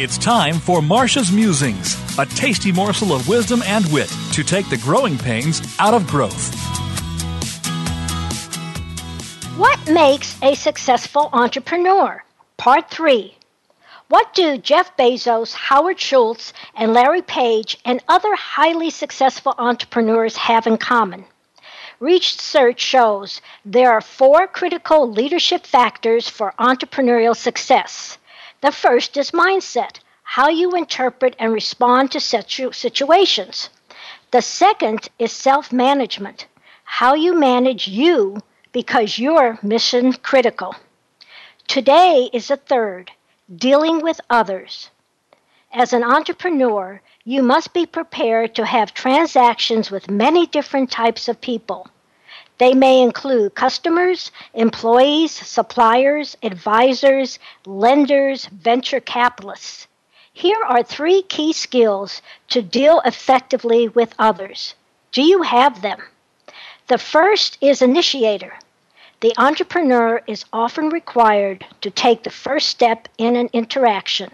It's time for Marcia's Musings, a tasty morsel of wisdom and wit to take the growing pains out of growth. What makes a successful entrepreneur? Part 3. What do Jeff Bezos, Howard Schultz, and Larry Page and other highly successful entrepreneurs have in common? Research shows there are four critical leadership factors for entrepreneurial success. The first is mindset, how you interpret and respond to situ- situations. The second is self management, how you manage you because you're mission critical. Today is the third, dealing with others. As an entrepreneur, you must be prepared to have transactions with many different types of people. They may include customers, employees, suppliers, advisors, lenders, venture capitalists. Here are three key skills to deal effectively with others. Do you have them? The first is initiator. The entrepreneur is often required to take the first step in an interaction.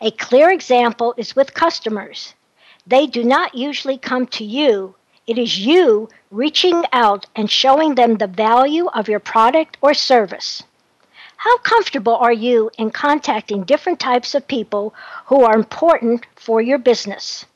A clear example is with customers. They do not usually come to you, it is you reaching out and showing them the value of your product or service. How comfortable are you in contacting different types of people who are important for your business?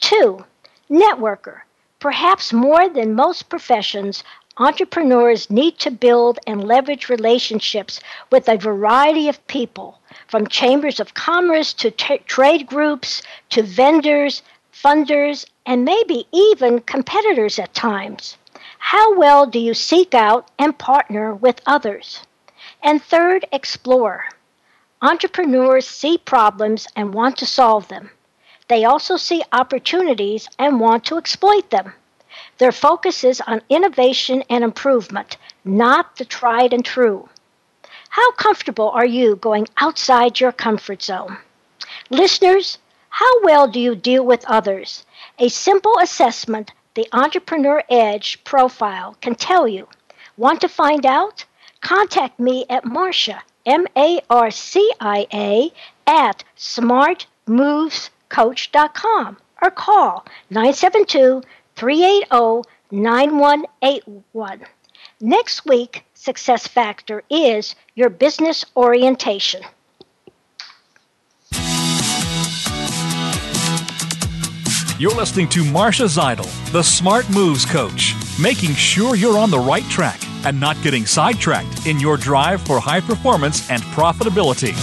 Two, networker. Perhaps more than most professions, entrepreneurs need to build and leverage relationships with a variety of people, from chambers of commerce to t- trade groups to vendors, funders, and maybe even competitors at times. How well do you seek out and partner with others? And third, explore. Entrepreneurs see problems and want to solve them. They also see opportunities and want to exploit them. Their focus is on innovation and improvement, not the tried and true. How comfortable are you going outside your comfort zone? Listeners, how well do you deal with others? A simple assessment, the Entrepreneur Edge profile, can tell you. Want to find out? Contact me at Marcia, M A R C I A, at smartmovescoach.com or call 972 380 9181. Next week, success factor is your business orientation. You're listening to Marcia Zidle, the Smart Moves Coach, making sure you're on the right track and not getting sidetracked in your drive for high performance and profitability.